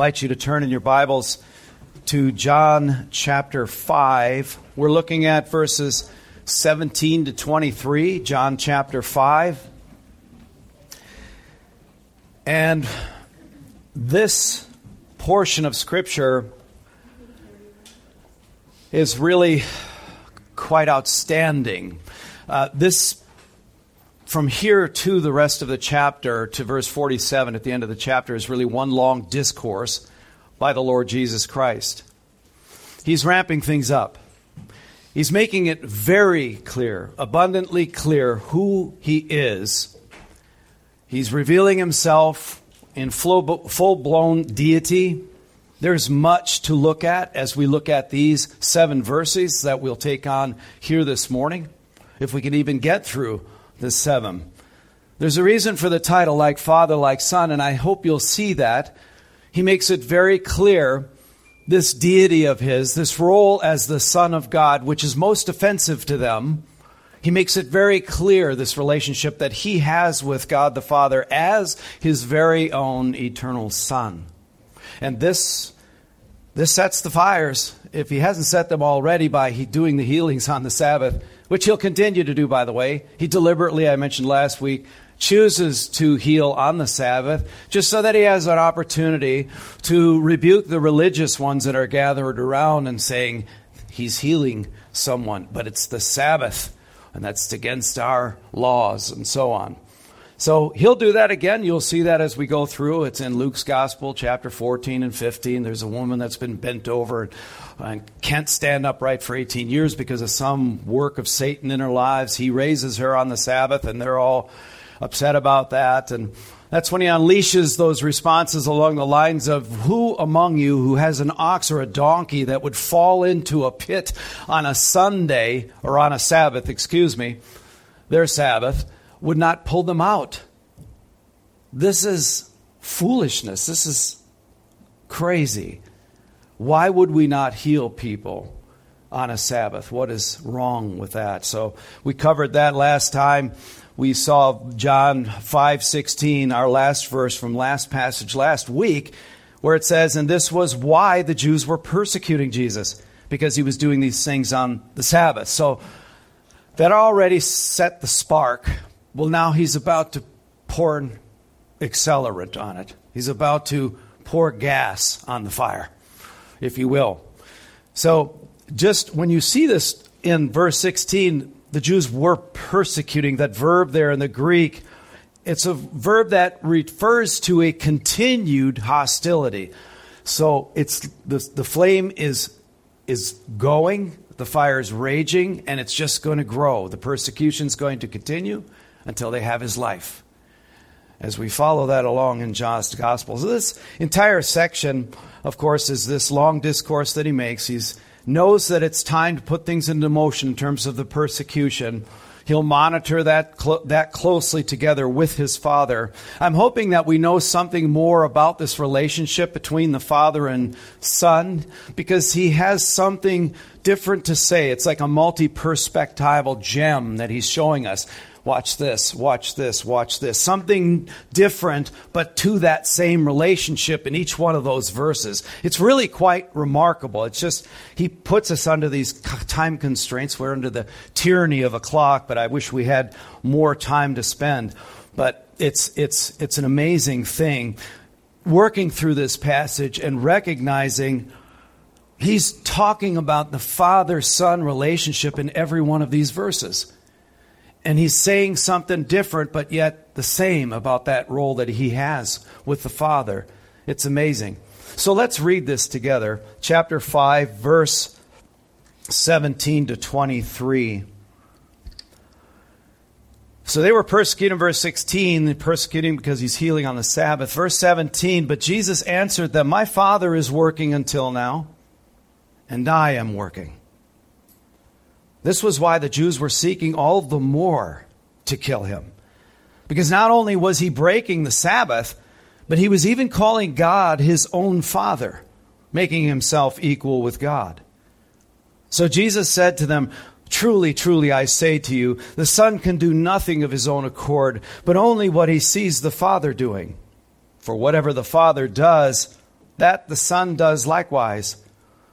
invite you to turn in your Bibles to John chapter 5. We're looking at verses 17 to 23, John chapter 5. And this portion of Scripture is really quite outstanding. Uh, this from here to the rest of the chapter, to verse 47 at the end of the chapter, is really one long discourse by the Lord Jesus Christ. He's ramping things up. He's making it very clear, abundantly clear, who he is. He's revealing himself in full blown deity. There's much to look at as we look at these seven verses that we'll take on here this morning, if we can even get through the seven. There's a reason for the title, like Father, like Son, and I hope you'll see that. He makes it very clear this deity of his, this role as the Son of God, which is most offensive to them. He makes it very clear this relationship that he has with God the Father as his very own eternal Son. And this, this sets the fires. If he hasn't set them already by doing the healings on the Sabbath, which he'll continue to do, by the way. He deliberately, I mentioned last week, chooses to heal on the Sabbath just so that he has an opportunity to rebuke the religious ones that are gathered around and saying, He's healing someone, but it's the Sabbath, and that's against our laws, and so on. So he'll do that again. You'll see that as we go through. It's in Luke's Gospel, chapter 14 and 15. There's a woman that's been bent over and can't stand upright for 18 years because of some work of Satan in her lives. He raises her on the Sabbath, and they're all upset about that. And that's when he unleashes those responses along the lines of Who among you who has an ox or a donkey that would fall into a pit on a Sunday, or on a Sabbath, excuse me, their Sabbath, would not pull them out? This is foolishness. This is crazy. Why would we not heal people on a Sabbath? What is wrong with that? So we covered that last time. We saw John 5:16, our last verse from last passage last week, where it says, "And this was why the Jews were persecuting Jesus, because he was doing these things on the Sabbath." So that already set the spark. Well, now he's about to pour an accelerant on it. He's about to pour gas on the fire if you will. So, just when you see this in verse 16, the Jews were persecuting. That verb there in the Greek, it's a verb that refers to a continued hostility. So it's the, the flame is is going, the fire is raging, and it's just going to grow. The persecution is going to continue until they have his life. As we follow that along in John's Gospel. So this entire section of course, is this long discourse that he makes. He knows that it's time to put things into motion in terms of the persecution. He'll monitor that, cl- that closely together with his father. I'm hoping that we know something more about this relationship between the father and son because he has something different to say. It's like a multi perspectival gem that he's showing us watch this, watch this, watch this. Something different, but to that same relationship in each one of those verses. It's really quite remarkable. It's just, he puts us under these time constraints. We're under the tyranny of a clock, but I wish we had more time to spend. But it's, it's, it's an amazing thing working through this passage and recognizing he's talking about the father son relationship in every one of these verses. And he's saying something different, but yet the same about that role that he has with the Father. It's amazing. So let's read this together. Chapter 5, verse 17 to 23. So they were persecuting, verse 16, persecuting because he's healing on the Sabbath. Verse 17, but Jesus answered them, My Father is working until now, and I am working. This was why the Jews were seeking all the more to kill him. Because not only was he breaking the Sabbath, but he was even calling God his own Father, making himself equal with God. So Jesus said to them, Truly, truly, I say to you, the Son can do nothing of his own accord, but only what he sees the Father doing. For whatever the Father does, that the Son does likewise.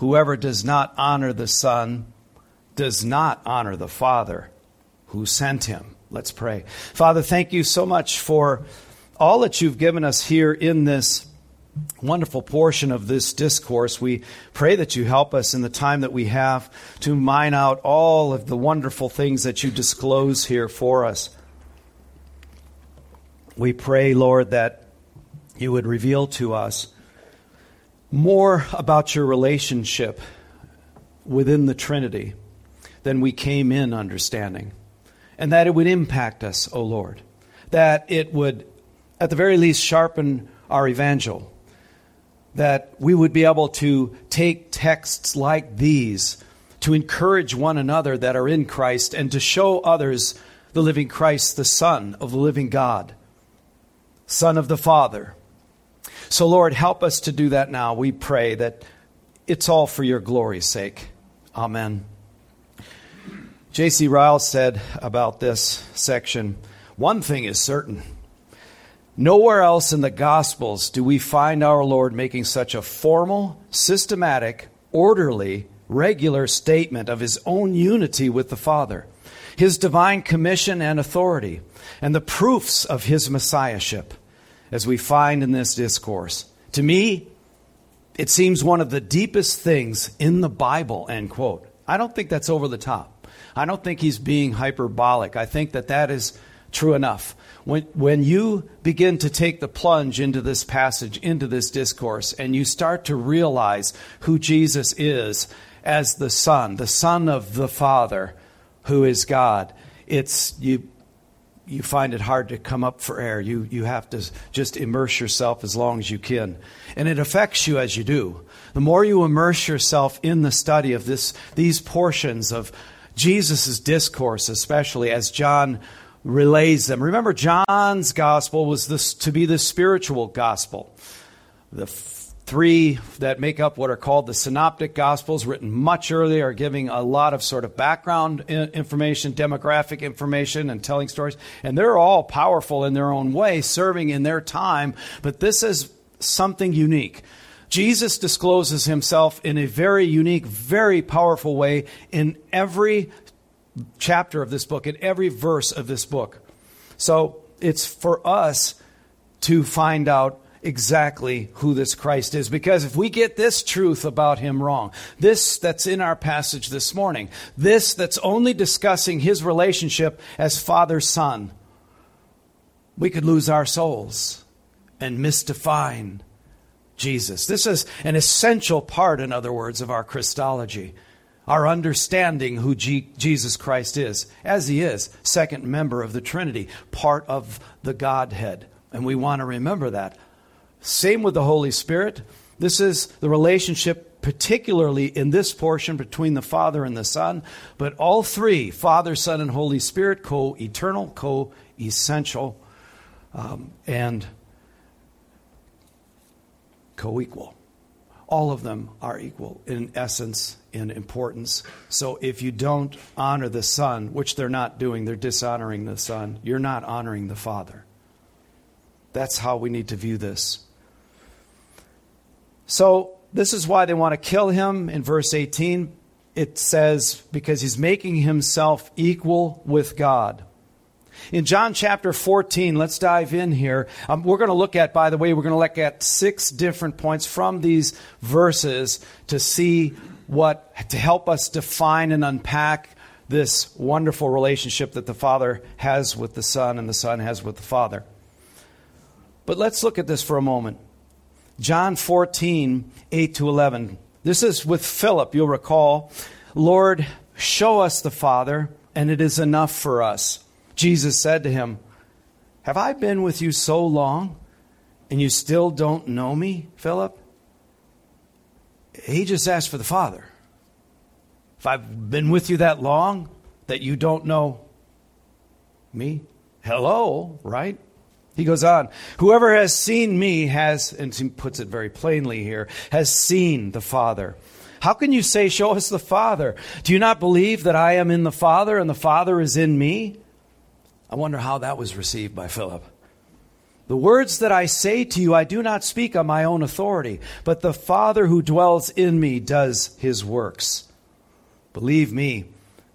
Whoever does not honor the Son does not honor the Father who sent him. Let's pray. Father, thank you so much for all that you've given us here in this wonderful portion of this discourse. We pray that you help us in the time that we have to mine out all of the wonderful things that you disclose here for us. We pray, Lord, that you would reveal to us more about your relationship within the Trinity than we came in understanding. And that it would impact us, O Lord. That it would, at the very least, sharpen our evangel. That we would be able to take texts like these to encourage one another that are in Christ and to show others the living Christ, the Son of the living God, Son of the Father so, Lord, help us to do that now. We pray that it's all for your glory's sake. Amen. J.C. Ryle said about this section one thing is certain. Nowhere else in the Gospels do we find our Lord making such a formal, systematic, orderly, regular statement of his own unity with the Father, his divine commission and authority, and the proofs of his messiahship as we find in this discourse. To me, it seems one of the deepest things in the Bible, end quote. I don't think that's over the top. I don't think he's being hyperbolic. I think that that is true enough. When, when you begin to take the plunge into this passage, into this discourse, and you start to realize who Jesus is as the Son, the Son of the Father, who is God, it's you you find it hard to come up for air. You, you have to just immerse yourself as long as you can. And it affects you as you do. The more you immerse yourself in the study of this, these portions of Jesus' discourse, especially as John relays them. Remember, John's gospel was this, to be the spiritual gospel. The three that make up what are called the synoptic gospels written much earlier are giving a lot of sort of background information demographic information and telling stories. And they're all powerful in their own way serving in their time. But this is something unique. Jesus discloses himself in a very unique very powerful way in every chapter of this book in every verse of this book. So it's for us to find out exactly who this Christ is. Because if we get this truth about him wrong, this that's in our passage this morning, this that's only discussing his relationship as father son, we could lose our souls and misdefine Jesus. This is an essential part, in other words, of our Christology. Our understanding who G- Jesus Christ is, as he is, second member of the Trinity, part of the Godhead. And we want to remember that same with the Holy Spirit. This is the relationship, particularly in this portion between the Father and the Son. But all three, Father, Son, and Holy Spirit, co eternal, co essential, um, and co equal. All of them are equal in essence, in importance. So if you don't honor the Son, which they're not doing, they're dishonoring the Son, you're not honoring the Father. That's how we need to view this. So, this is why they want to kill him. In verse 18, it says, because he's making himself equal with God. In John chapter 14, let's dive in here. Um, we're going to look at, by the way, we're going to look at six different points from these verses to see what, to help us define and unpack this wonderful relationship that the Father has with the Son and the Son has with the Father. But let's look at this for a moment. John 14, 8 to 11. This is with Philip, you'll recall. Lord, show us the Father, and it is enough for us. Jesus said to him, Have I been with you so long, and you still don't know me, Philip? he just asked for the Father. If I've been with you that long that you don't know me, hello, right? He goes on, whoever has seen me has, and he puts it very plainly here, has seen the Father. How can you say, Show us the Father? Do you not believe that I am in the Father and the Father is in me? I wonder how that was received by Philip. The words that I say to you, I do not speak on my own authority, but the Father who dwells in me does his works. Believe me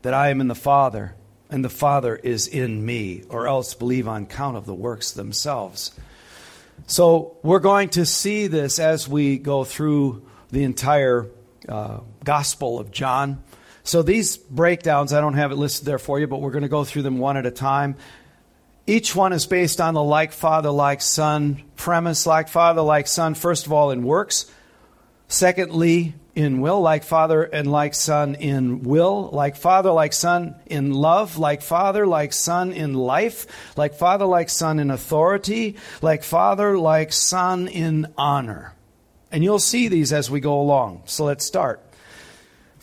that I am in the Father, and the Father is in me, or else believe on count of the works themselves. So we're going to see this as we go through the entire uh, Gospel of John. So these breakdowns, I don't have it listed there for you, but we're going to go through them one at a time. Each one is based on the like father, like son premise, like father, like son, first of all, in works. Secondly, in will, like father and like son in will, like father, like son in love, like father, like son in life, like father, like son in authority, like father, like son in honor. And you'll see these as we go along. So let's start.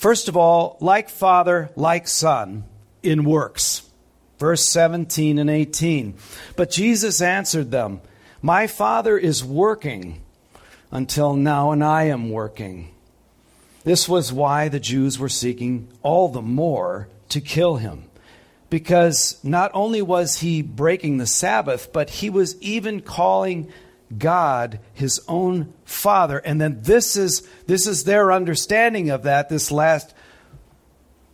First of all, like Father, like Son in works. Verse 17 and 18. But Jesus answered them, My Father is working until now, and I am working. This was why the Jews were seeking all the more to kill him. Because not only was he breaking the Sabbath, but he was even calling God his own father. And then this is this is their understanding of that this last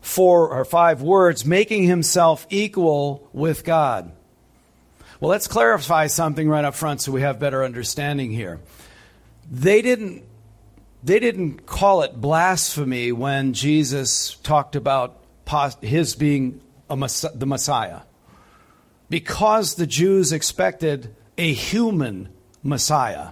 four or five words making himself equal with God. Well, let's clarify something right up front so we have better understanding here. They didn't they didn't call it blasphemy when Jesus talked about his being the Messiah. Because the Jews expected a human Messiah.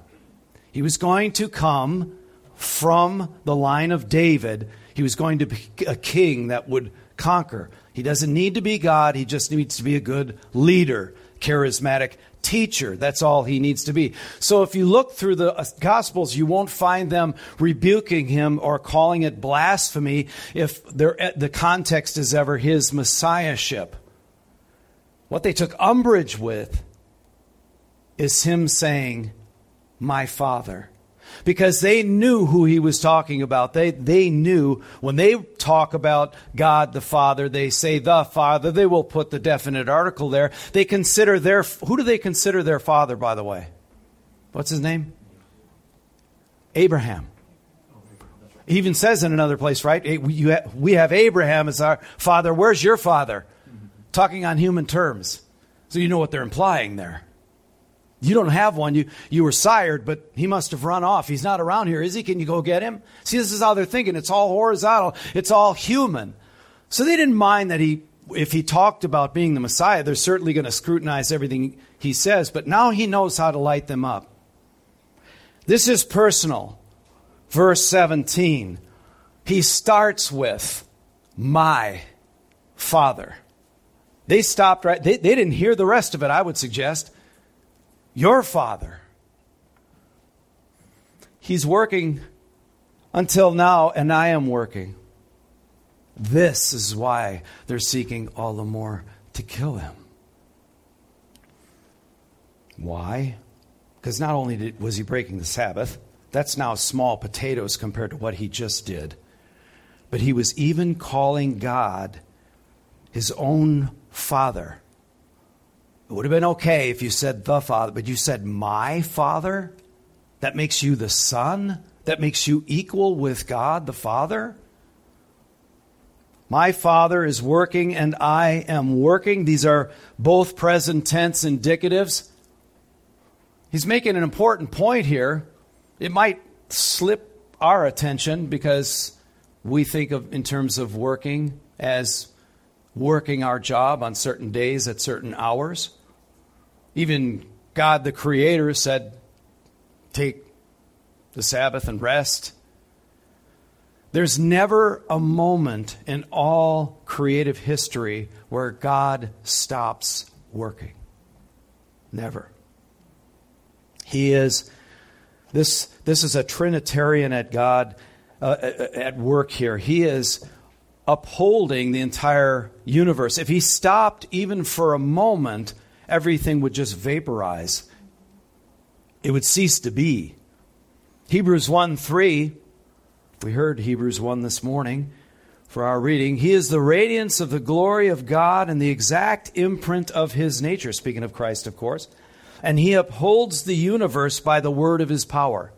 He was going to come from the line of David. He was going to be a king that would conquer. He doesn't need to be God, he just needs to be a good leader, charismatic teacher. That's all he needs to be. So if you look through the uh, Gospels, you won't find them rebuking him or calling it blasphemy if the context is ever his messiahship. What they took umbrage with is him saying, My Father. Because they knew who he was talking about. They, they knew when they talk about God the Father, they say the Father, they will put the definite article there. They consider their, who do they consider their father, by the way? What's his name? Abraham. He even says in another place, right? We have Abraham as our father. Where's your father? Talking on human terms. So you know what they're implying there. You don't have one. You, you were sired, but he must have run off. He's not around here, is he? Can you go get him? See, this is how they're thinking. It's all horizontal, it's all human. So they didn't mind that he, if he talked about being the Messiah, they're certainly going to scrutinize everything he says, but now he knows how to light them up. This is personal. Verse 17. He starts with, My Father. They stopped right, they, they didn't hear the rest of it, I would suggest your Father. He's working until now, and I am working. This is why they're seeking all the more to kill him. Why? Because not only did, was he breaking the Sabbath, that's now small potatoes compared to what he just did, but he was even calling God his own Father. It would have been okay if you said the Father, but you said my Father? That makes you the Son? That makes you equal with God the Father? My Father is working and I am working. These are both present tense indicatives. He's making an important point here. It might slip our attention because we think of in terms of working as working our job on certain days at certain hours. Even God the Creator said, Take the Sabbath and rest. There's never a moment in all creative history where God stops working. Never. He is, this, this is a Trinitarian at God uh, at work here. He is upholding the entire universe. If he stopped even for a moment, everything would just vaporize. It would cease to be. Hebrews 1 3, we heard Hebrews 1 this morning for our reading. He is the radiance of the glory of God and the exact imprint of his nature, speaking of Christ, of course. And he upholds the universe by the word of his power.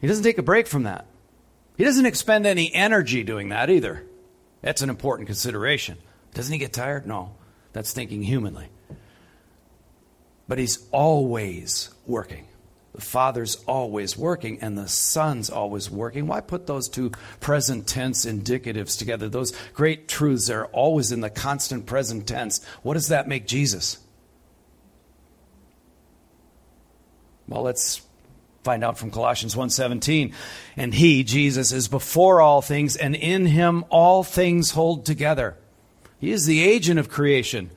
He doesn't take a break from that. He doesn't expend any energy doing that either. That's an important consideration. Doesn't he get tired? No. That's thinking humanly. But he's always working. The Father's always working and the Son's always working. Why put those two present tense indicatives together? Those great truths are always in the constant present tense. What does that make Jesus? Well, let's find out from Colossians 1:17. And he, Jesus, is before all things, and in him all things hold together. He is the agent of creation.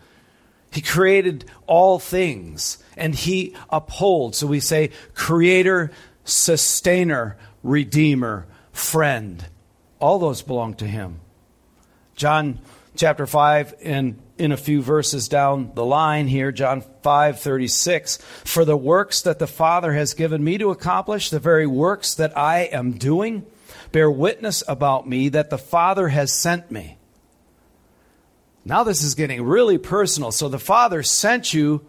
He created all things, and he upholds. So we say creator, sustainer, redeemer, friend. All those belong to him. John chapter 5 and in a few verses down the line here, John 5:36, for the works that the Father has given me to accomplish, the very works that I am doing, bear witness about me that the Father has sent me. Now this is getting really personal. So the Father sent you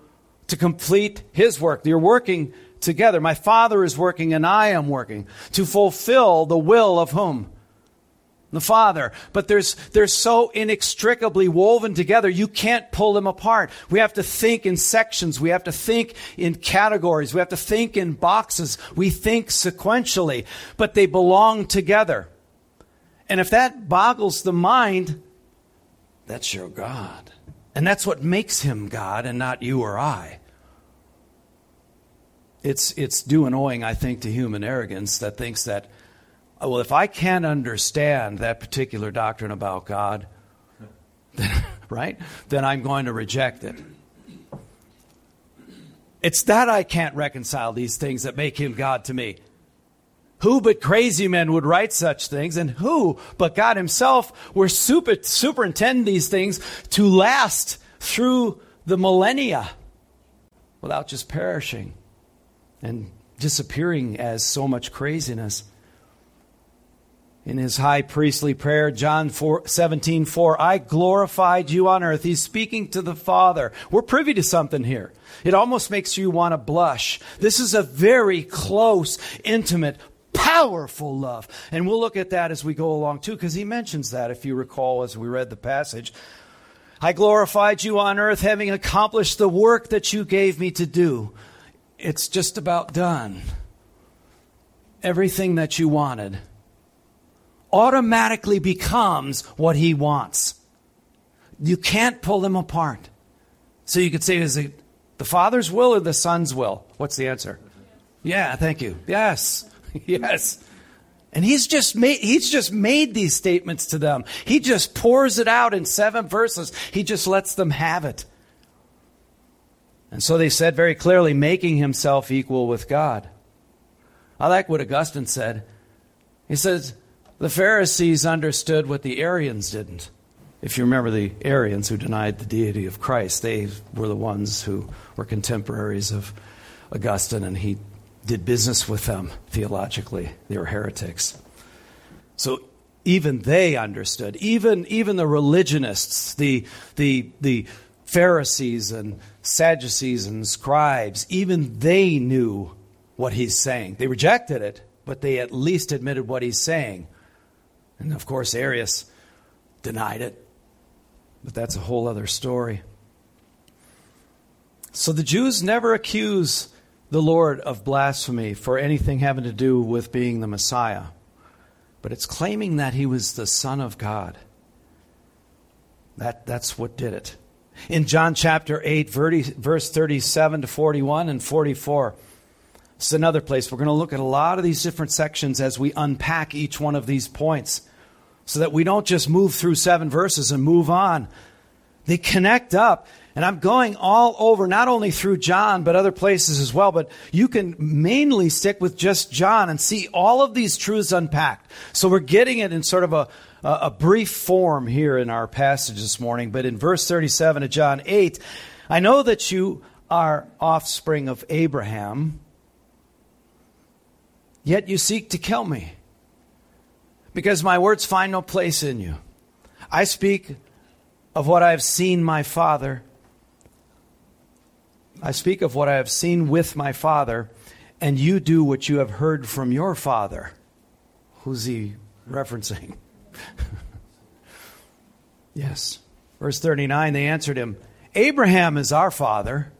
to complete his work. You're working together. My Father is working and I am working to fulfill the will of whom? the Father. But there's, they're so inextricably woven together, you can't pull them apart. We have to think in sections. We have to think in categories. We have to think in boxes. We think sequentially, but they belong together. And if that boggles the mind, that's your God. And that's what makes him God and not you or I. It's, it's due and owing, I think, to human arrogance that thinks that uh, well, if I can't understand that particular doctrine about God, then, right, then I'm going to reject it. It's that I can't reconcile these things that make him God to me. Who but crazy men would write such things, and who but God Himself will super, superintend these things to last through the millennia without just perishing and disappearing as so much craziness? in his high priestly prayer, John 4, 17, 4, I glorified you on earth. He's speaking to the Father. We're privy to something here. It almost makes you want to blush. This is a very close, intimate, powerful love. And we'll look at that as we go along too, because he mentions that, if you recall, as we read the passage. I glorified you on earth, having accomplished the work that you gave me to do. It's just about done. Everything that you wanted automatically becomes what he wants. You can't pull them apart. So you could say, is it the Father's will or the Son's will? What's the answer? Yeah, thank you. Yes. yes. And he's just made he's just made these statements to them. He just pours it out in seven verses. He just lets them have it. And so they said very clearly, making himself equal with God. I like what Augustine said. He says, the Pharisees understood what the Arians didn't. If you remember the Arians who denied the deity of Christ, they were the ones who were contemporaries of Augustine, and he did business with them theologically. They were heretics. So even they understood, even, even the religionists, the, the, the Pharisees and Sadducees and scribes, even they knew what he's saying. They rejected it, but they at least admitted what he's saying. And of course, Arius denied it. But that's a whole other story. So the Jews never accuse the Lord of blasphemy for anything having to do with being the Messiah, but it's claiming that he was the Son of God. That, that's what did it. In John chapter 8, verse 37 to 41 and 44, it's another place. We're going to look at a lot of these different sections as we unpack each one of these points so that we don't just move through seven verses and move on. They connect up. And I'm going all over, not only through John, but other places as well. But you can mainly stick with just John and see all of these truths unpacked. So we're getting it in sort of a, a brief form here in our passage this morning. But in verse 37 of John 8, I know that you are offspring of Abraham, yet you seek to kill me because my words find no place in you. I speak of what I have seen my Father. I speak of what I have seen with my Father, and you do what you have heard from your Father. Who's he referencing? yes. Verse 39 they answered him, Abraham is our Father.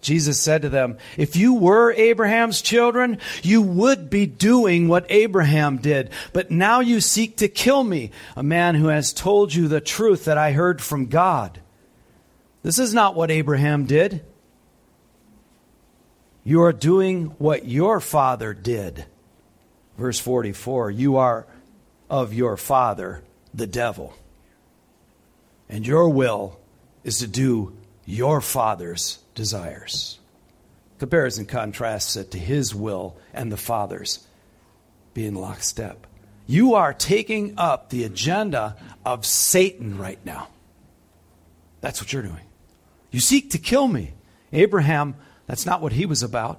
Jesus said to them, If you were Abraham's children, you would be doing what Abraham did. But now you seek to kill me, a man who has told you the truth that I heard from God. This is not what Abraham did. You are doing what your father did. Verse 44 You are of your father, the devil, and your will is to do your father's desires. Compares and contrasts it to his will and the Father's being lockstep. You are taking up the agenda of Satan right now. That's what you're doing. You seek to kill me. Abraham, that's not what he was about.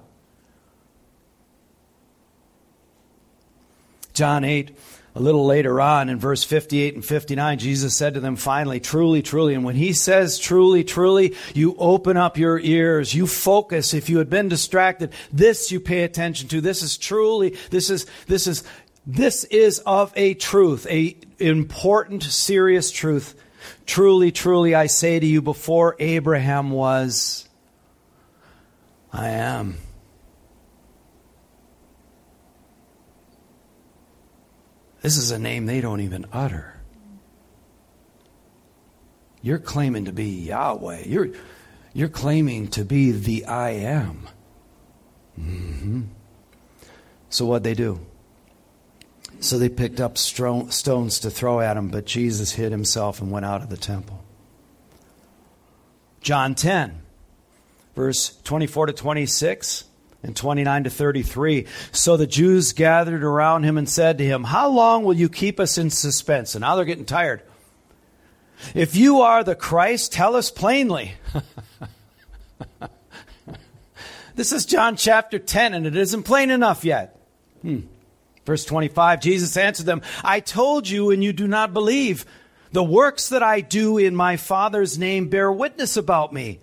John 8 a little later on in verse 58 and 59, Jesus said to them finally, truly, truly. And when he says truly, truly, you open up your ears, you focus. If you had been distracted, this you pay attention to. This is truly, this is, this is, this is of a truth, a important, serious truth. Truly, truly, I say to you, before Abraham was, I am. This is a name they don't even utter. You're claiming to be Yahweh. You're, you're claiming to be the I am. Mm-hmm. So what'd they do? So they picked up stro- stones to throw at him, but Jesus hid himself and went out of the temple. John 10, verse 24 to 26 and 29 to 33. So the Jews gathered around him and said to him, How long will you keep us in suspense? And now they're getting tired. If you are the Christ, tell us plainly. this is John chapter 10, and it isn't plain enough yet. Hmm. Verse 25 Jesus answered them, I told you, and you do not believe. The works that I do in my Father's name bear witness about me.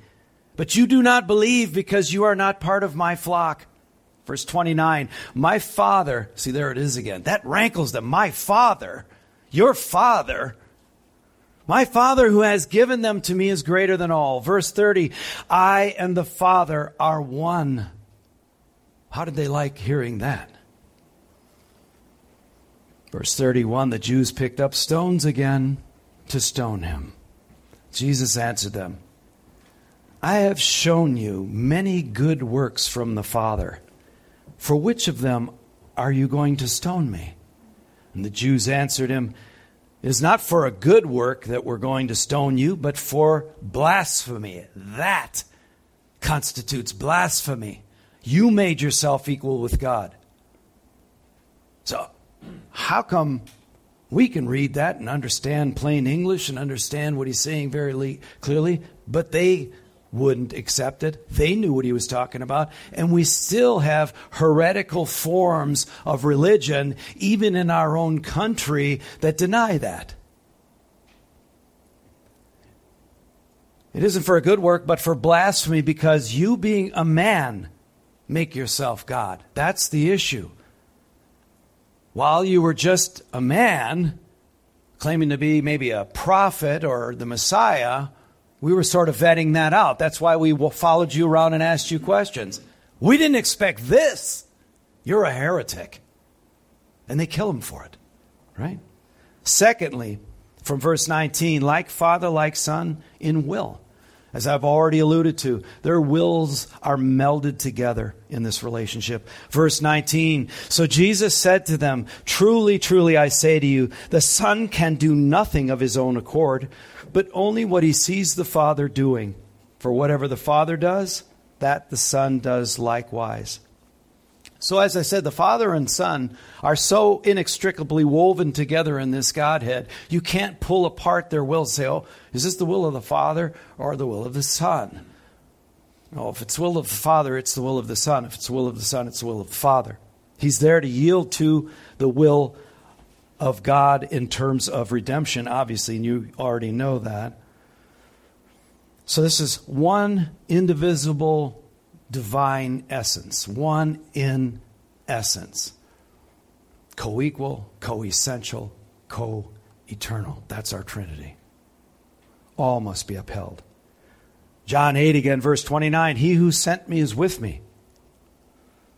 But you do not believe because you are not part of my flock. Verse 29 My father, see, there it is again. That rankles them. My father, your father, my father who has given them to me is greater than all. Verse 30 I and the Father are one. How did they like hearing that? Verse 31 The Jews picked up stones again to stone him. Jesus answered them. I have shown you many good works from the Father. For which of them are you going to stone me? And the Jews answered him, It is not for a good work that we're going to stone you, but for blasphemy. That constitutes blasphemy. You made yourself equal with God. So, how come we can read that and understand plain English and understand what he's saying very clearly, but they wouldn't accept it. They knew what he was talking about. And we still have heretical forms of religion, even in our own country, that deny that. It isn't for a good work, but for blasphemy, because you, being a man, make yourself God. That's the issue. While you were just a man, claiming to be maybe a prophet or the Messiah, we were sort of vetting that out. That's why we followed you around and asked you questions. We didn't expect this. You're a heretic. And they kill him for it, right? Secondly, from verse 19, like father, like son, in will. As I've already alluded to, their wills are melded together in this relationship. Verse 19 So Jesus said to them, Truly, truly, I say to you, the Son can do nothing of his own accord but only what he sees the Father doing. For whatever the Father does, that the Son does likewise. So, as I said, the Father and Son are so inextricably woven together in this Godhead, you can't pull apart their wills say, oh, is this the will of the Father or the will of the Son? No, if it's the will of the Father, it's the will of the Son. If it's the will of the Son, it's the will of the Father. He's there to yield to the will of God in terms of redemption, obviously, and you already know that. So, this is one indivisible divine essence, one in essence. Co equal, co essential, co eternal. That's our Trinity. All must be upheld. John 8 again, verse 29 He who sent me is with me.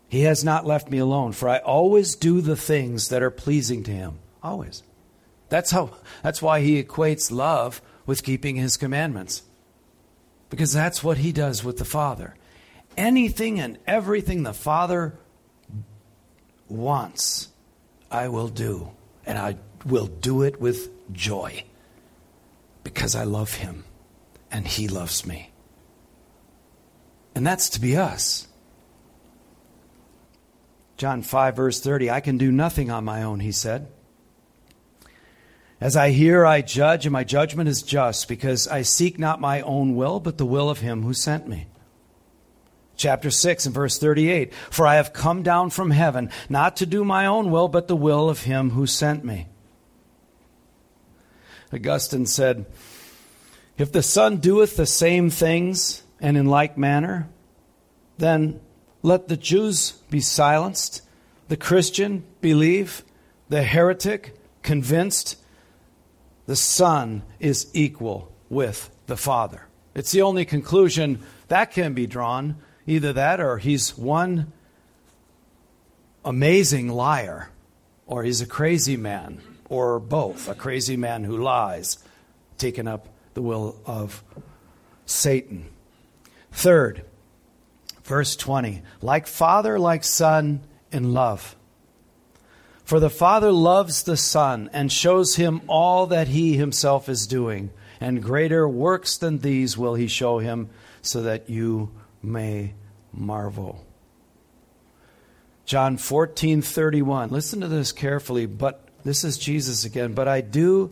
He has not left me alone, for I always do the things that are pleasing to him. Always. That's how that's why he equates love with keeping his commandments. Because that's what he does with the Father anything and everything the Father wants, I will do. And I will do it with joy because I love Him and He loves me. And that's to be us. John 5, verse 30 I can do nothing on my own, he said. As I hear, I judge, and my judgment is just, because I seek not my own will, but the will of him who sent me chapter 6 and verse 38 For I have come down from heaven, not to do my own will, but the will of him who sent me. Augustine said, If the Son doeth the same things, and in like manner, then let the Jews be silenced, the Christian believe, the heretic convinced, the Son is equal with the Father. It's the only conclusion that can be drawn Either that or he's one amazing liar, or he's a crazy man, or both a crazy man who lies, taking up the will of Satan. Third, verse 20 like father, like son in love. For the Father loves the Son and shows him all that he himself is doing, and greater works than these will he show him, so that you may marvel. John 14, 31. Listen to this carefully, but this is Jesus again. But I do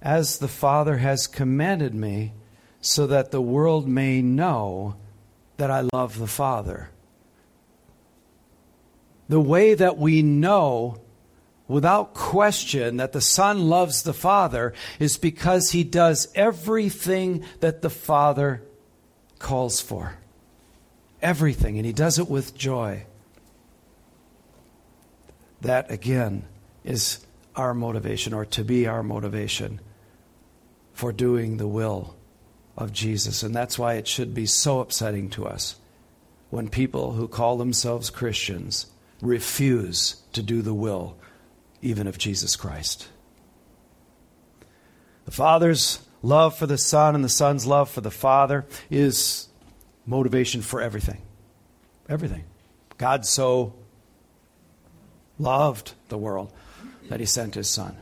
as the Father has commanded me, so that the world may know that I love the Father. The way that we know without question that the Son loves the Father is because he does everything that the Father calls for everything, and he does it with joy. That, again, is our motivation, or to be our motivation for doing the will of Jesus. And that's why it should be so upsetting to us when people who call themselves Christians refuse to do the will even of Jesus Christ. The Father's love for the Son and the Son's love for the Father is motivation for everything. Everything. God so loved the world that he sent his son.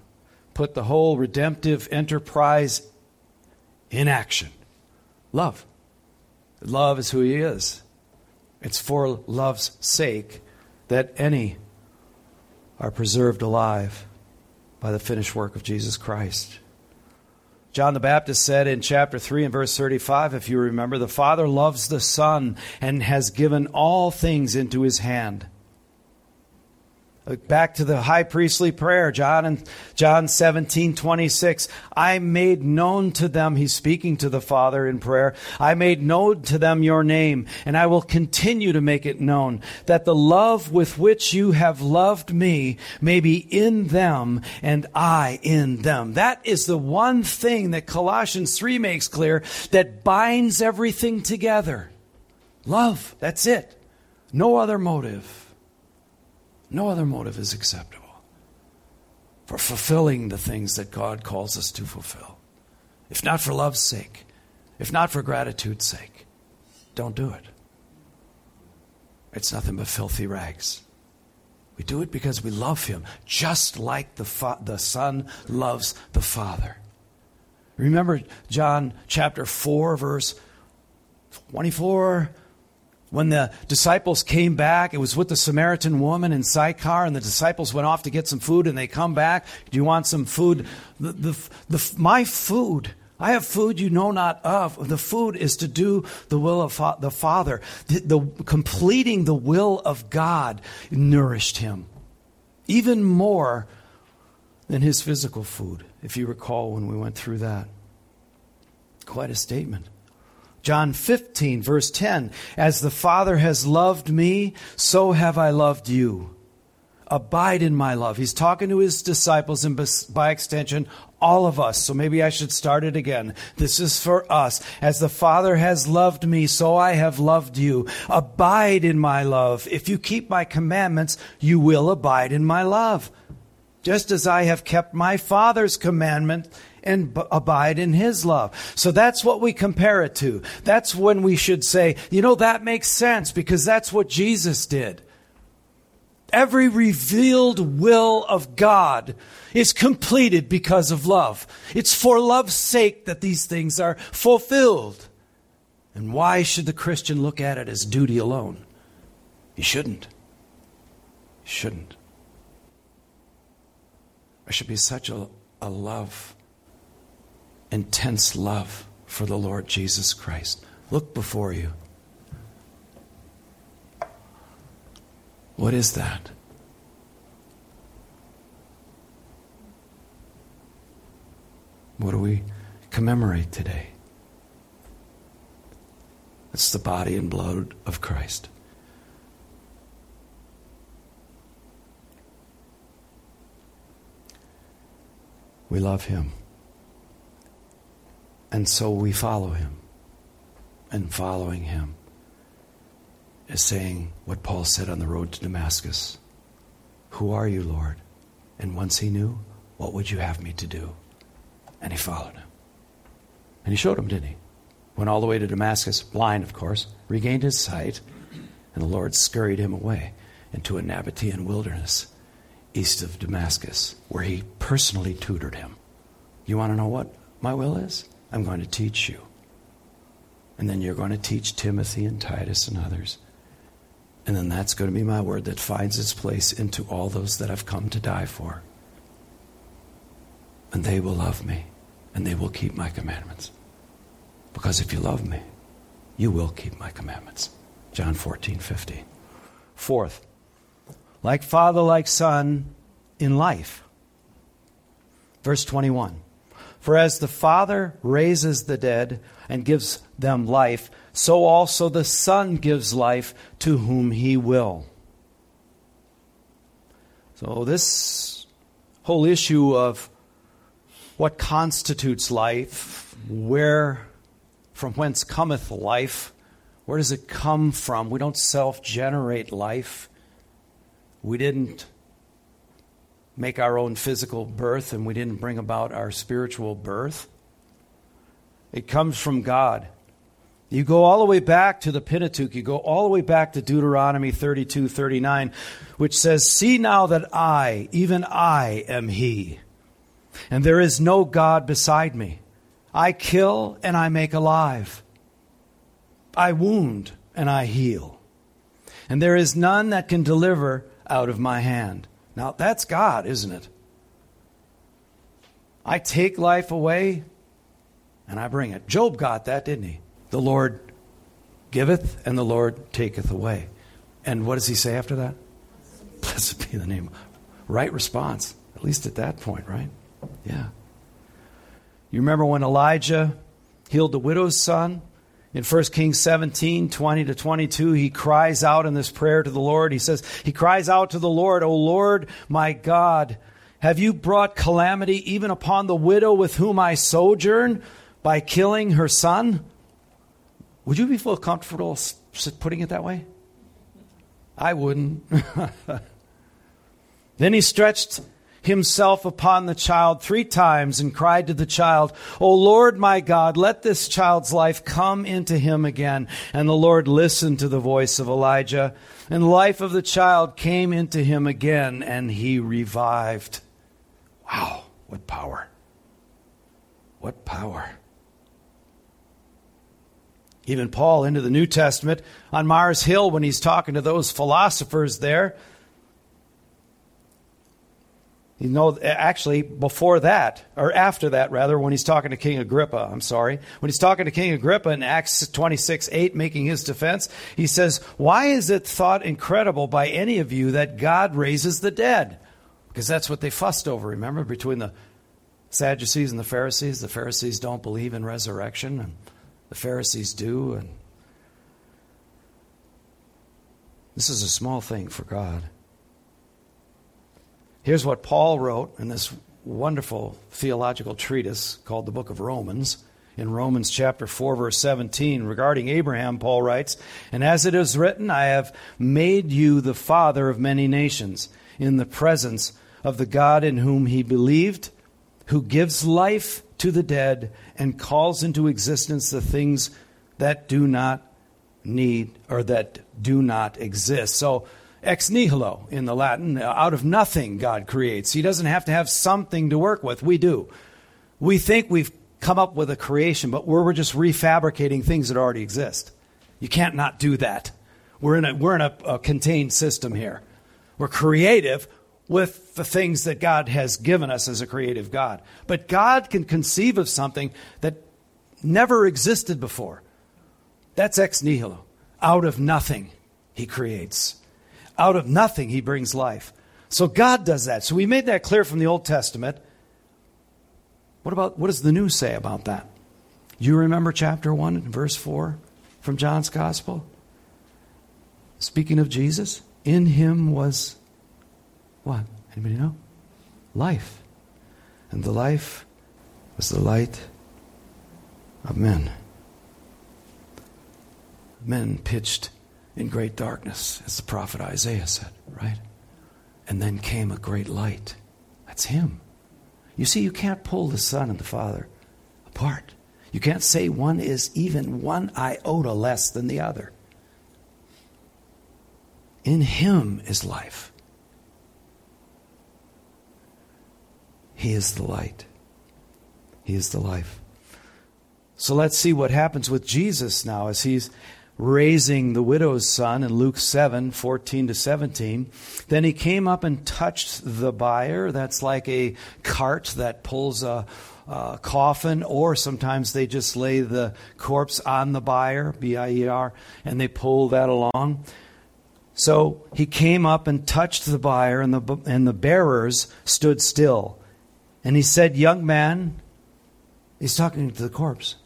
Put the whole redemptive enterprise in action. Love. Love is who he is. It's for love's sake that any are preserved alive by the finished work of Jesus Christ. John the Baptist said in chapter 3 and verse 35, if you remember, the Father loves the Son and has given all things into his hand. Back to the high priestly prayer, John and John 17, 26. I made known to them, he's speaking to the Father in prayer. I made known to them your name, and I will continue to make it known that the love with which you have loved me may be in them and I in them. That is the one thing that Colossians 3 makes clear that binds everything together. Love. That's it. No other motive. No other motive is acceptable for fulfilling the things that God calls us to fulfill. If not for love's sake, if not for gratitude's sake, don't do it. It's nothing but filthy rags. We do it because we love Him, just like the, fa- the Son loves the Father. Remember John chapter 4, verse 24? When the disciples came back, it was with the Samaritan woman in Sychar, and the disciples went off to get some food, and they come back. Do you want some food? The, the, the, my food, I have food you know not of. The food is to do the will of fa- the Father. The, the, completing the will of God nourished him, even more than his physical food, if you recall when we went through that. Quite a statement. John 15, verse 10 As the Father has loved me, so have I loved you. Abide in my love. He's talking to his disciples and by extension, all of us. So maybe I should start it again. This is for us. As the Father has loved me, so I have loved you. Abide in my love. If you keep my commandments, you will abide in my love. Just as I have kept my Father's commandment and b- abide in his love. So that's what we compare it to. That's when we should say, you know, that makes sense because that's what Jesus did. Every revealed will of God is completed because of love. It's for love's sake that these things are fulfilled. And why should the Christian look at it as duty alone? He shouldn't. He shouldn't. There should be such a, a love intense love for the Lord Jesus Christ. Look before you. What is that? What do we commemorate today? It's the body and blood of Christ. We love him. And so we follow him. And following him is saying what Paul said on the road to Damascus Who are you, Lord? And once he knew, what would you have me to do? And he followed him. And he showed him, didn't he? Went all the way to Damascus, blind, of course, regained his sight, and the Lord scurried him away into a Nabatean wilderness east of Damascus, where he personally tutored him. You want to know what my will is? I'm going to teach you. And then you're going to teach Timothy and Titus and others. And then that's going to be my word that finds its place into all those that I've come to die for. And they will love me, and they will keep my commandments. Because if you love me, you will keep my commandments. John 14, 15. Fourth, like father, like son in life. Verse 21. For as the Father raises the dead and gives them life, so also the Son gives life to whom he will. So, this whole issue of what constitutes life, where, from whence cometh life, where does it come from? We don't self generate life. We didn't make our own physical birth and we didn't bring about our spiritual birth. It comes from God. You go all the way back to the Pentateuch, you go all the way back to Deuteronomy 32 39, which says, See now that I, even I, am He, and there is no God beside me. I kill and I make alive. I wound and I heal. And there is none that can deliver out of my hand. Now, that's God, isn't it? I take life away and I bring it. Job got that, didn't he? The Lord giveth and the Lord taketh away. And what does he say after that? Blessed be the name. Right response, at least at that point, right? Yeah. You remember when Elijah healed the widow's son? In 1 Kings 17, 20 to 22, he cries out in this prayer to the Lord. He says, He cries out to the Lord, O Lord, my God, have you brought calamity even upon the widow with whom I sojourn by killing her son? Would you be feel comfortable putting it that way? I wouldn't. then he stretched himself upon the child three times and cried to the child, O Lord my God, let this child's life come into him again. And the Lord listened to the voice of Elijah, and the life of the child came into him again, and he revived. Wow, what power! What power. Even Paul into the New Testament on Mars Hill, when he's talking to those philosophers there, you know, actually, before that, or after that, rather, when he's talking to King Agrippa, I'm sorry, when he's talking to King Agrippa in Acts 26 8, making his defense, he says, Why is it thought incredible by any of you that God raises the dead? Because that's what they fussed over, remember, between the Sadducees and the Pharisees. The Pharisees don't believe in resurrection, and the Pharisees do. And this is a small thing for God. Here's what Paul wrote in this wonderful theological treatise called the Book of Romans. In Romans chapter 4, verse 17, regarding Abraham, Paul writes, And as it is written, I have made you the father of many nations, in the presence of the God in whom he believed, who gives life to the dead and calls into existence the things that do not need or that do not exist. So, ex nihilo in the Latin. Out of nothing, God creates. He doesn't have to have something to work with. We do. We think we've come up with a creation, but we're, we're just refabricating things that already exist. You can't not do that. We're in a, we're in a, a contained system here. We're creative with the things that God has given us as a creative God. But God can conceive of something that never existed before. That's ex nihilo. Out of nothing, He creates. Out of nothing, he brings life. So God does that. So we made that clear from the Old Testament. What about what does the New say about that? You remember chapter 1 and verse 4 from John's Gospel? Speaking of Jesus, in him was what? Anybody know? Life. And the life was the light of men. Men pitched in great darkness, as the prophet Isaiah said, right? And then came a great light. That's Him. You see, you can't pull the Son and the Father apart. You can't say one is even one iota less than the other. In Him is life. He is the light. He is the life. So let's see what happens with Jesus now as he's raising the widow's son in Luke 7 14 to 17. Then he came up and touched the bier. That's like a cart that pulls a, a coffin, or sometimes they just lay the corpse on the bier, B I E R, and they pull that along. So he came up and touched the bier, and the, and the bearers stood still. And he said, Young man, he's talking to the corpse,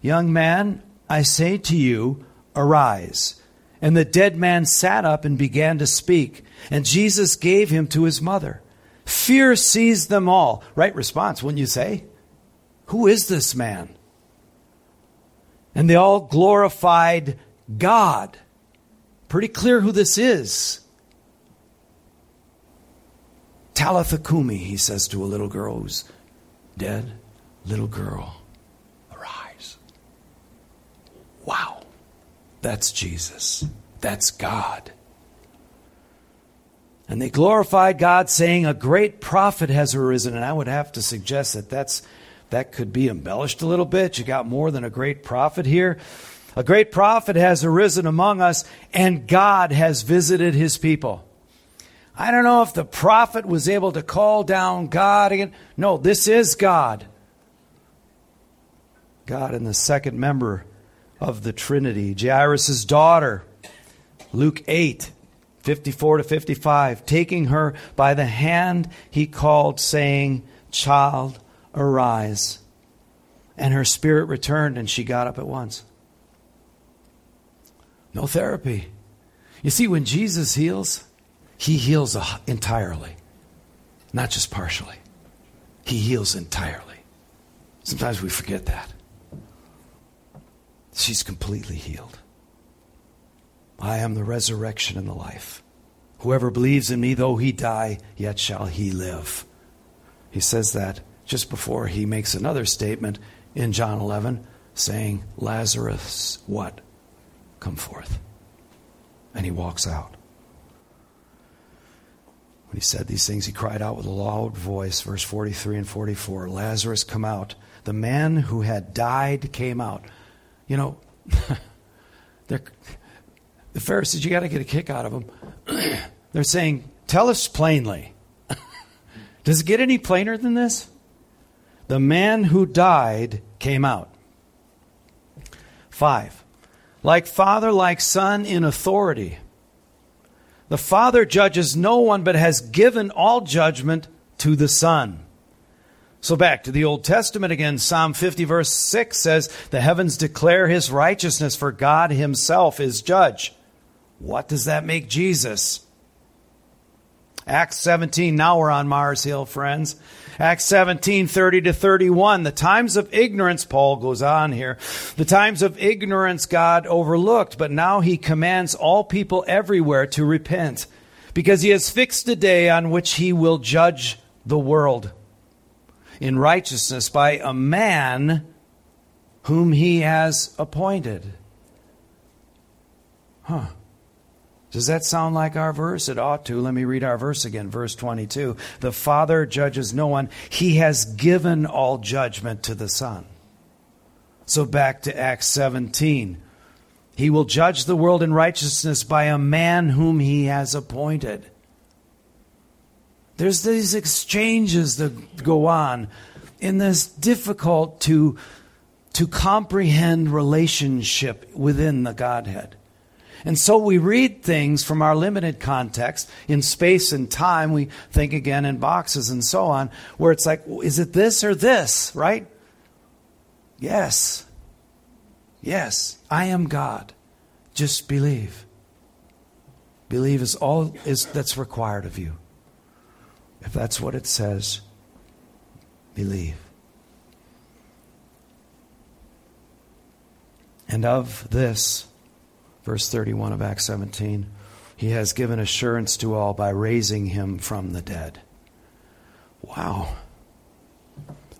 Young man, I say to you, Arise. And the dead man sat up and began to speak. And Jesus gave him to his mother. Fear seized them all. Right response, wouldn't you say? Who is this man? And they all glorified God. Pretty clear who this is. Talitha Kumi, he says to a little girl who's dead. Little girl, arise. Wow. That's Jesus. That's God. And they glorified God, saying, A great prophet has arisen. And I would have to suggest that that's, that could be embellished a little bit. You got more than a great prophet here. A great prophet has arisen among us, and God has visited his people. I don't know if the prophet was able to call down God again. No, this is God. God and the second member of the Trinity. Jairus' daughter, Luke 8, 54 to 55. Taking her by the hand, he called, saying, Child, arise. And her spirit returned, and she got up at once. No therapy. You see, when Jesus heals, he heals entirely, not just partially. He heals entirely. Sometimes we forget that. She's completely healed. I am the resurrection and the life. Whoever believes in me, though he die, yet shall he live. He says that just before he makes another statement in John 11 saying, Lazarus, what? Come forth. And he walks out. When he said these things, he cried out with a loud voice, verse 43 and 44 Lazarus, come out. The man who had died came out. You know, the Pharisees, you got to get a kick out of them. They're saying, Tell us plainly. Does it get any plainer than this? The man who died came out. Five, like father, like son in authority. The Father judges no one, but has given all judgment to the Son. So back to the Old Testament again, Psalm 50, verse 6 says, The heavens declare his righteousness, for God himself is judge. What does that make Jesus? Acts 17, now we're on Mars Hill, friends. Acts 17, 30 to 31. The times of ignorance, Paul goes on here. The times of ignorance God overlooked, but now he commands all people everywhere to repent because he has fixed a day on which he will judge the world in righteousness by a man whom he has appointed. Huh. Does that sound like our verse? It ought to. Let me read our verse again, verse 22. The Father judges no one, He has given all judgment to the Son. So back to Acts 17. He will judge the world in righteousness by a man whom He has appointed. There's these exchanges that go on in this difficult to, to comprehend relationship within the Godhead. And so we read things from our limited context in space and time. We think again in boxes and so on, where it's like, is it this or this, right? Yes. Yes, I am God. Just believe. Believe is all is that's required of you. If that's what it says, believe. And of this Verse 31 of Acts 17 He has given assurance to all by raising him from the dead. Wow.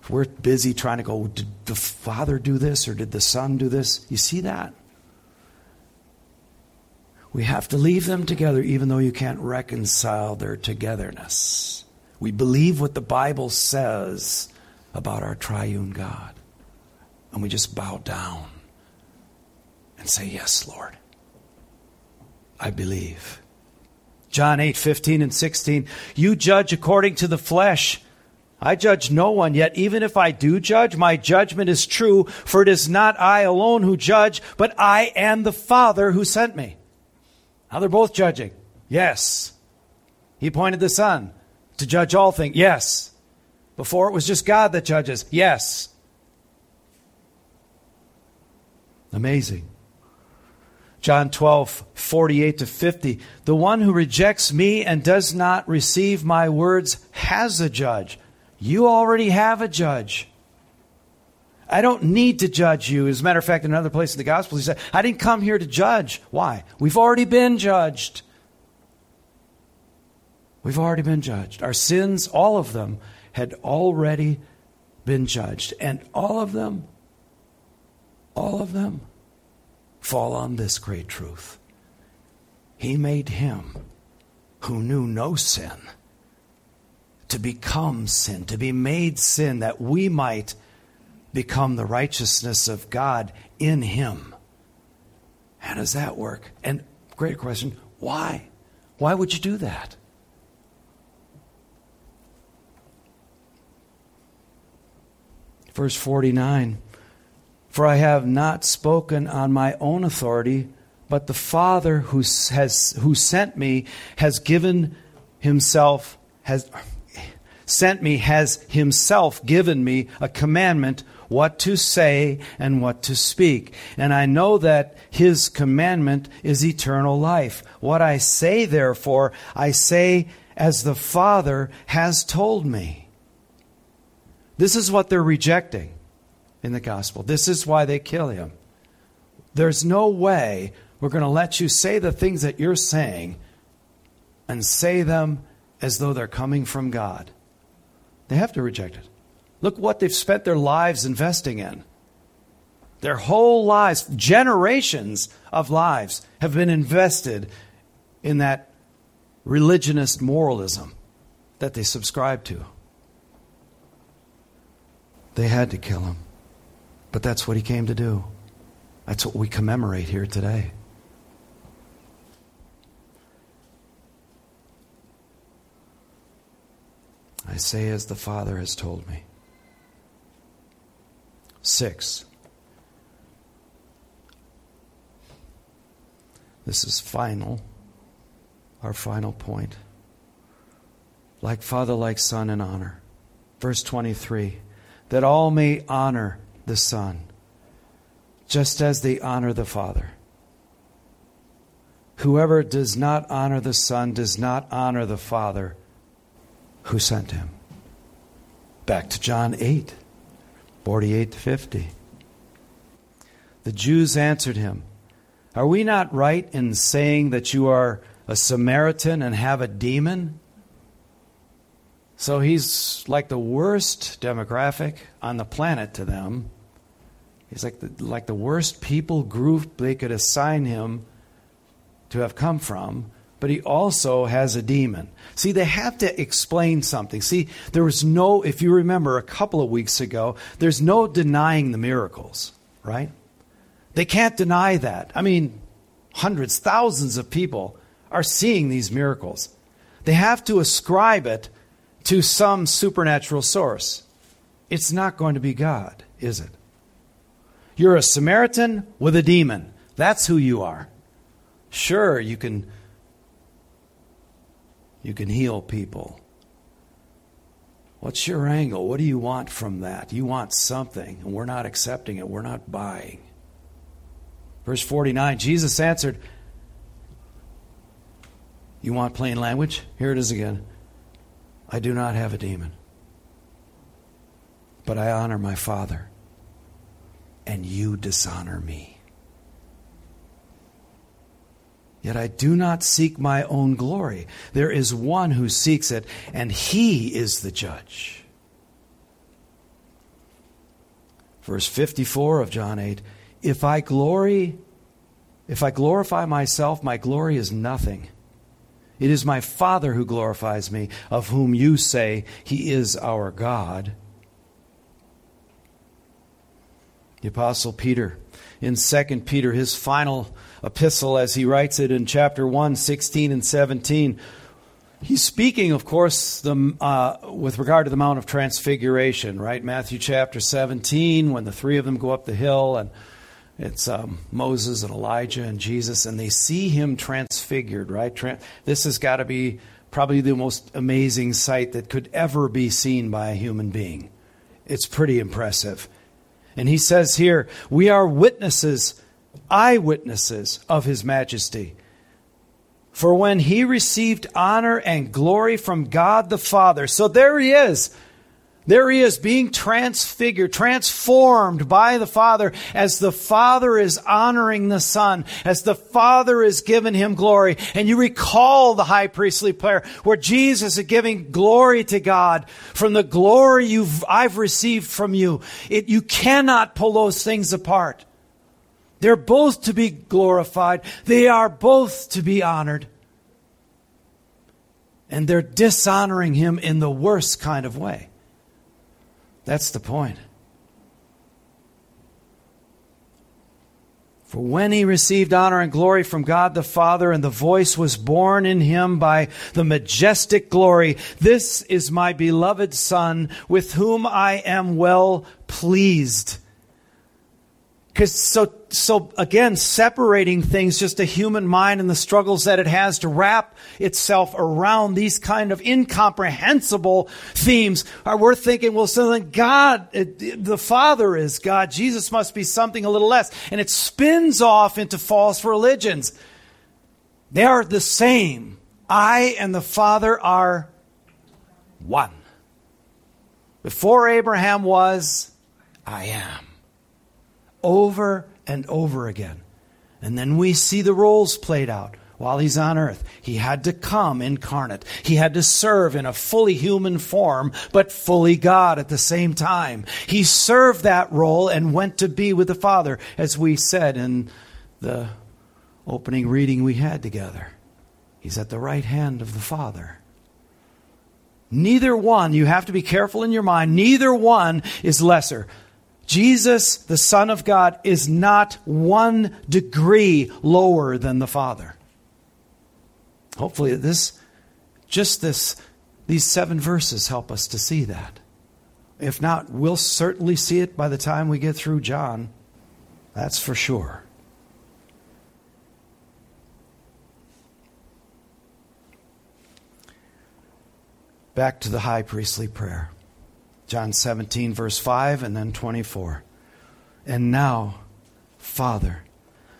We're busy trying to go, did the Father do this or did the Son do this? You see that? We have to leave them together even though you can't reconcile their togetherness. We believe what the Bible says about our triune God. And we just bow down and say, Yes, Lord. I believe. John 8, 15 and 16. You judge according to the flesh. I judge no one, yet even if I do judge, my judgment is true, for it is not I alone who judge, but I and the Father who sent me. Now they're both judging. Yes. He appointed the Son to judge all things. Yes. Before it was just God that judges. Yes. Amazing. John 12, 48 to 50. The one who rejects me and does not receive my words has a judge. You already have a judge. I don't need to judge you. As a matter of fact, in another place in the gospel, he said, I didn't come here to judge. Why? We've already been judged. We've already been judged. Our sins, all of them, had already been judged. And all of them, all of them, fall on this great truth. He made him who knew no sin to become sin, to be made sin, that we might become the righteousness of God in him. How does that work? And great question why? Why would you do that? Verse 49 for I have not spoken on my own authority, but the Father who, has, who sent me has given himself, has sent me, has himself given me a commandment what to say and what to speak. And I know that his commandment is eternal life. What I say, therefore, I say as the Father has told me. This is what they're rejecting in the gospel. This is why they kill him. There's no way we're going to let you say the things that you're saying and say them as though they're coming from God. They have to reject it. Look what they've spent their lives investing in. Their whole lives, generations of lives, have been invested in that religionist moralism. that they subscribe to. They had to kill him. But that's what he came to do. That's what we commemorate here today. I say as the Father has told me. Six. This is final, our final point. Like Father, like Son in honor. Verse 23 that all may honor the Son, just as they honor the Father. Whoever does not honor the Son does not honor the Father who sent him. Back to John 8, 48 to 50. The Jews answered him, Are we not right in saying that you are a Samaritan and have a demon? So he's like the worst demographic on the planet to them. He's like the, like the worst people group they could assign him to have come from, but he also has a demon. See, they have to explain something. See, there was no, if you remember a couple of weeks ago, there's no denying the miracles, right? They can't deny that. I mean, hundreds, thousands of people are seeing these miracles. They have to ascribe it to some supernatural source. It's not going to be God, is it? You're a Samaritan with a demon. That's who you are. Sure, you can you can heal people. What's your angle? What do you want from that? You want something, and we're not accepting it. We're not buying. Verse 49 Jesus answered, You want plain language? Here it is again. I do not have a demon, but I honor my Father, and you dishonor me. Yet I do not seek my own glory. There is one who seeks it, and he is the judge. Verse 54 of John 8 If I glory, if I glorify myself, my glory is nothing. It is my Father who glorifies me, of whom you say he is our God. The Apostle Peter, in 2 Peter, his final epistle, as he writes it in chapter 1, 16 and 17, he's speaking, of course, the, uh, with regard to the Mount of Transfiguration, right? Matthew chapter 17, when the three of them go up the hill and it's um, Moses and Elijah and Jesus, and they see him transfigured, right? this has got to be probably the most amazing sight that could ever be seen by a human being. It's pretty impressive. And he says here, we are witnesses, eyewitnesses of his majesty. For when he received honor and glory from God the Father, so there he is there he is being transfigured, transformed by the Father as the Father is honoring the Son, as the Father is giving him glory. And you recall the high priestly prayer where Jesus is giving glory to God from the glory you've, I've received from you. It, you cannot pull those things apart. They're both to be glorified. They are both to be honored. And they're dishonoring him in the worst kind of way. That's the point. For when he received honor and glory from God the Father, and the voice was borne in him by the majestic glory, This is my beloved Son, with whom I am well pleased. Because so, so again, separating things, just a human mind and the struggles that it has to wrap itself around these kind of incomprehensible themes. We're thinking, well, so then God, the Father is God. Jesus must be something a little less. And it spins off into false religions. They are the same. I and the Father are one. Before Abraham was, I am over and over again. And then we see the roles played out while he's on earth. He had to come incarnate. He had to serve in a fully human form, but fully God at the same time. He served that role and went to be with the Father, as we said in the opening reading we had together. He's at the right hand of the Father. Neither one, you have to be careful in your mind, neither one is lesser. Jesus, the Son of God, is not one degree lower than the Father. Hopefully, this, just this, these seven verses help us to see that. If not, we'll certainly see it by the time we get through John. That's for sure. Back to the high priestly prayer. John 17, verse 5, and then 24. And now, Father,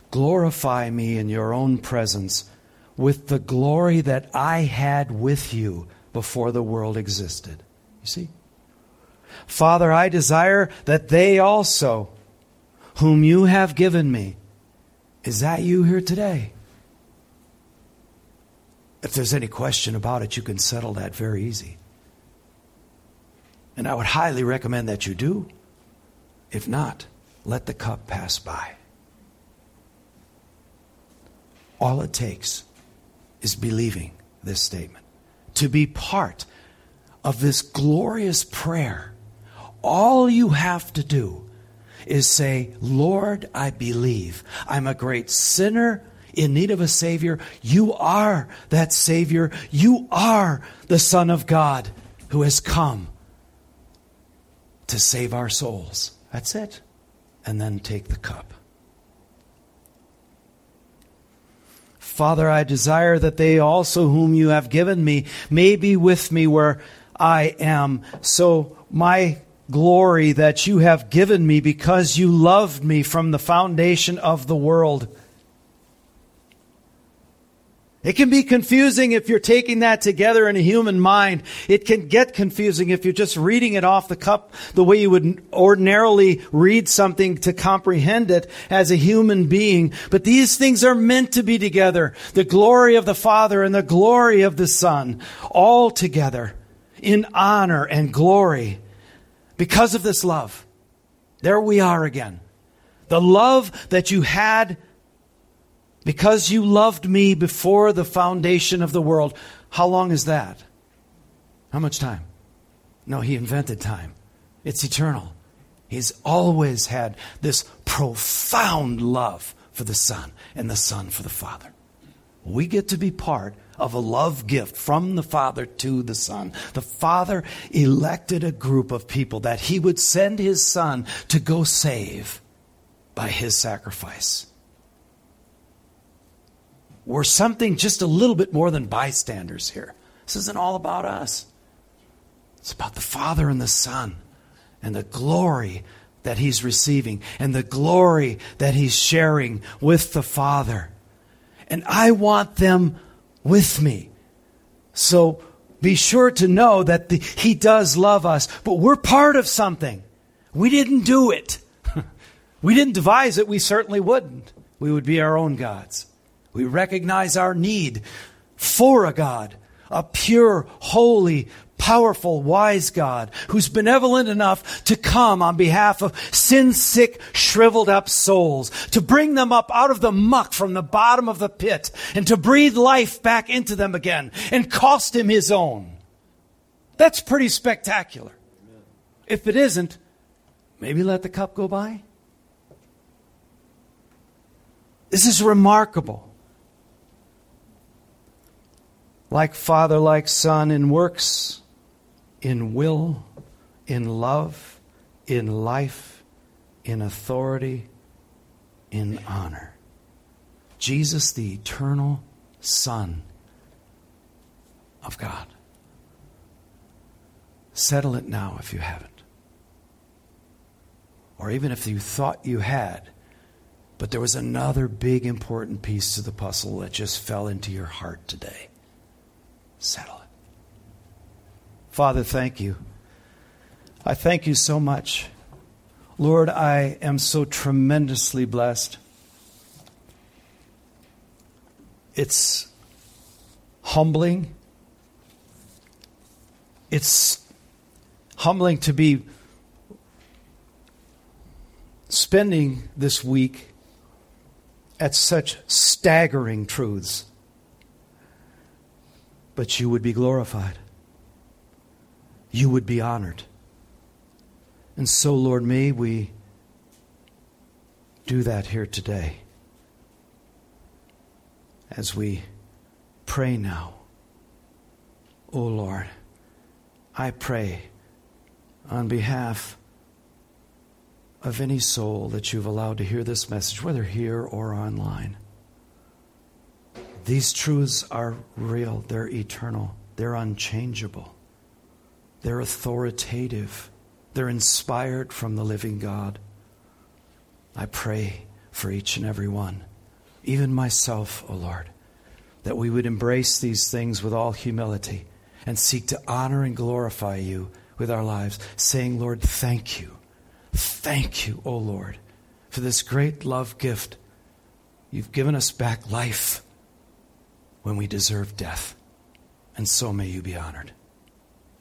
glorify me in your own presence with the glory that I had with you before the world existed. You see? Father, I desire that they also, whom you have given me, is that you here today? If there's any question about it, you can settle that very easy. And I would highly recommend that you do. If not, let the cup pass by. All it takes is believing this statement. To be part of this glorious prayer, all you have to do is say, Lord, I believe. I'm a great sinner in need of a Savior. You are that Savior. You are the Son of God who has come to save our souls. That's it. And then take the cup. Father, I desire that they also, whom you have given me, may be with me where I am. So my glory that you have given me because you loved me from the foundation of the world it can be confusing if you're taking that together in a human mind. It can get confusing if you're just reading it off the cup the way you would ordinarily read something to comprehend it as a human being. But these things are meant to be together. The glory of the Father and the glory of the Son, all together in honor and glory because of this love. There we are again. The love that you had because you loved me before the foundation of the world. How long is that? How much time? No, he invented time. It's eternal. He's always had this profound love for the Son and the Son for the Father. We get to be part of a love gift from the Father to the Son. The Father elected a group of people that He would send His Son to go save by His sacrifice. We're something just a little bit more than bystanders here. This isn't all about us. It's about the Father and the Son and the glory that He's receiving and the glory that He's sharing with the Father. And I want them with me. So be sure to know that the, He does love us, but we're part of something. We didn't do it. we didn't devise it. We certainly wouldn't. We would be our own gods. We recognize our need for a God, a pure, holy, powerful, wise God who's benevolent enough to come on behalf of sin sick, shriveled up souls, to bring them up out of the muck from the bottom of the pit and to breathe life back into them again and cost him his own. That's pretty spectacular. If it isn't, maybe let the cup go by. This is remarkable like Father, like Son, in works, in will, in love, in life, in authority, in honor. Jesus, the eternal Son of God. Settle it now if you haven't. Or even if you thought you had, but there was another big important piece to the puzzle that just fell into your heart today settle it. Father, thank you. I thank you so much. Lord, I am so tremendously blessed. It's humbling. It's humbling to be spending this week at such staggering truths but you would be glorified. you would be honored. And so, Lord, may we do that here today as we pray now. O oh Lord, I pray on behalf of any soul that you've allowed to hear this message, whether here or online. These truths are real, they're eternal, they're unchangeable, they're authoritative, they're inspired from the living God. I pray for each and every one, even myself, O oh Lord, that we would embrace these things with all humility and seek to honor and glorify you with our lives, saying, Lord, thank you. Thank you, O oh Lord, for this great love gift. You've given us back life when we deserve death. And so may you be honored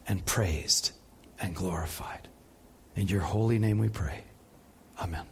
and praised and glorified. In your holy name we pray. Amen.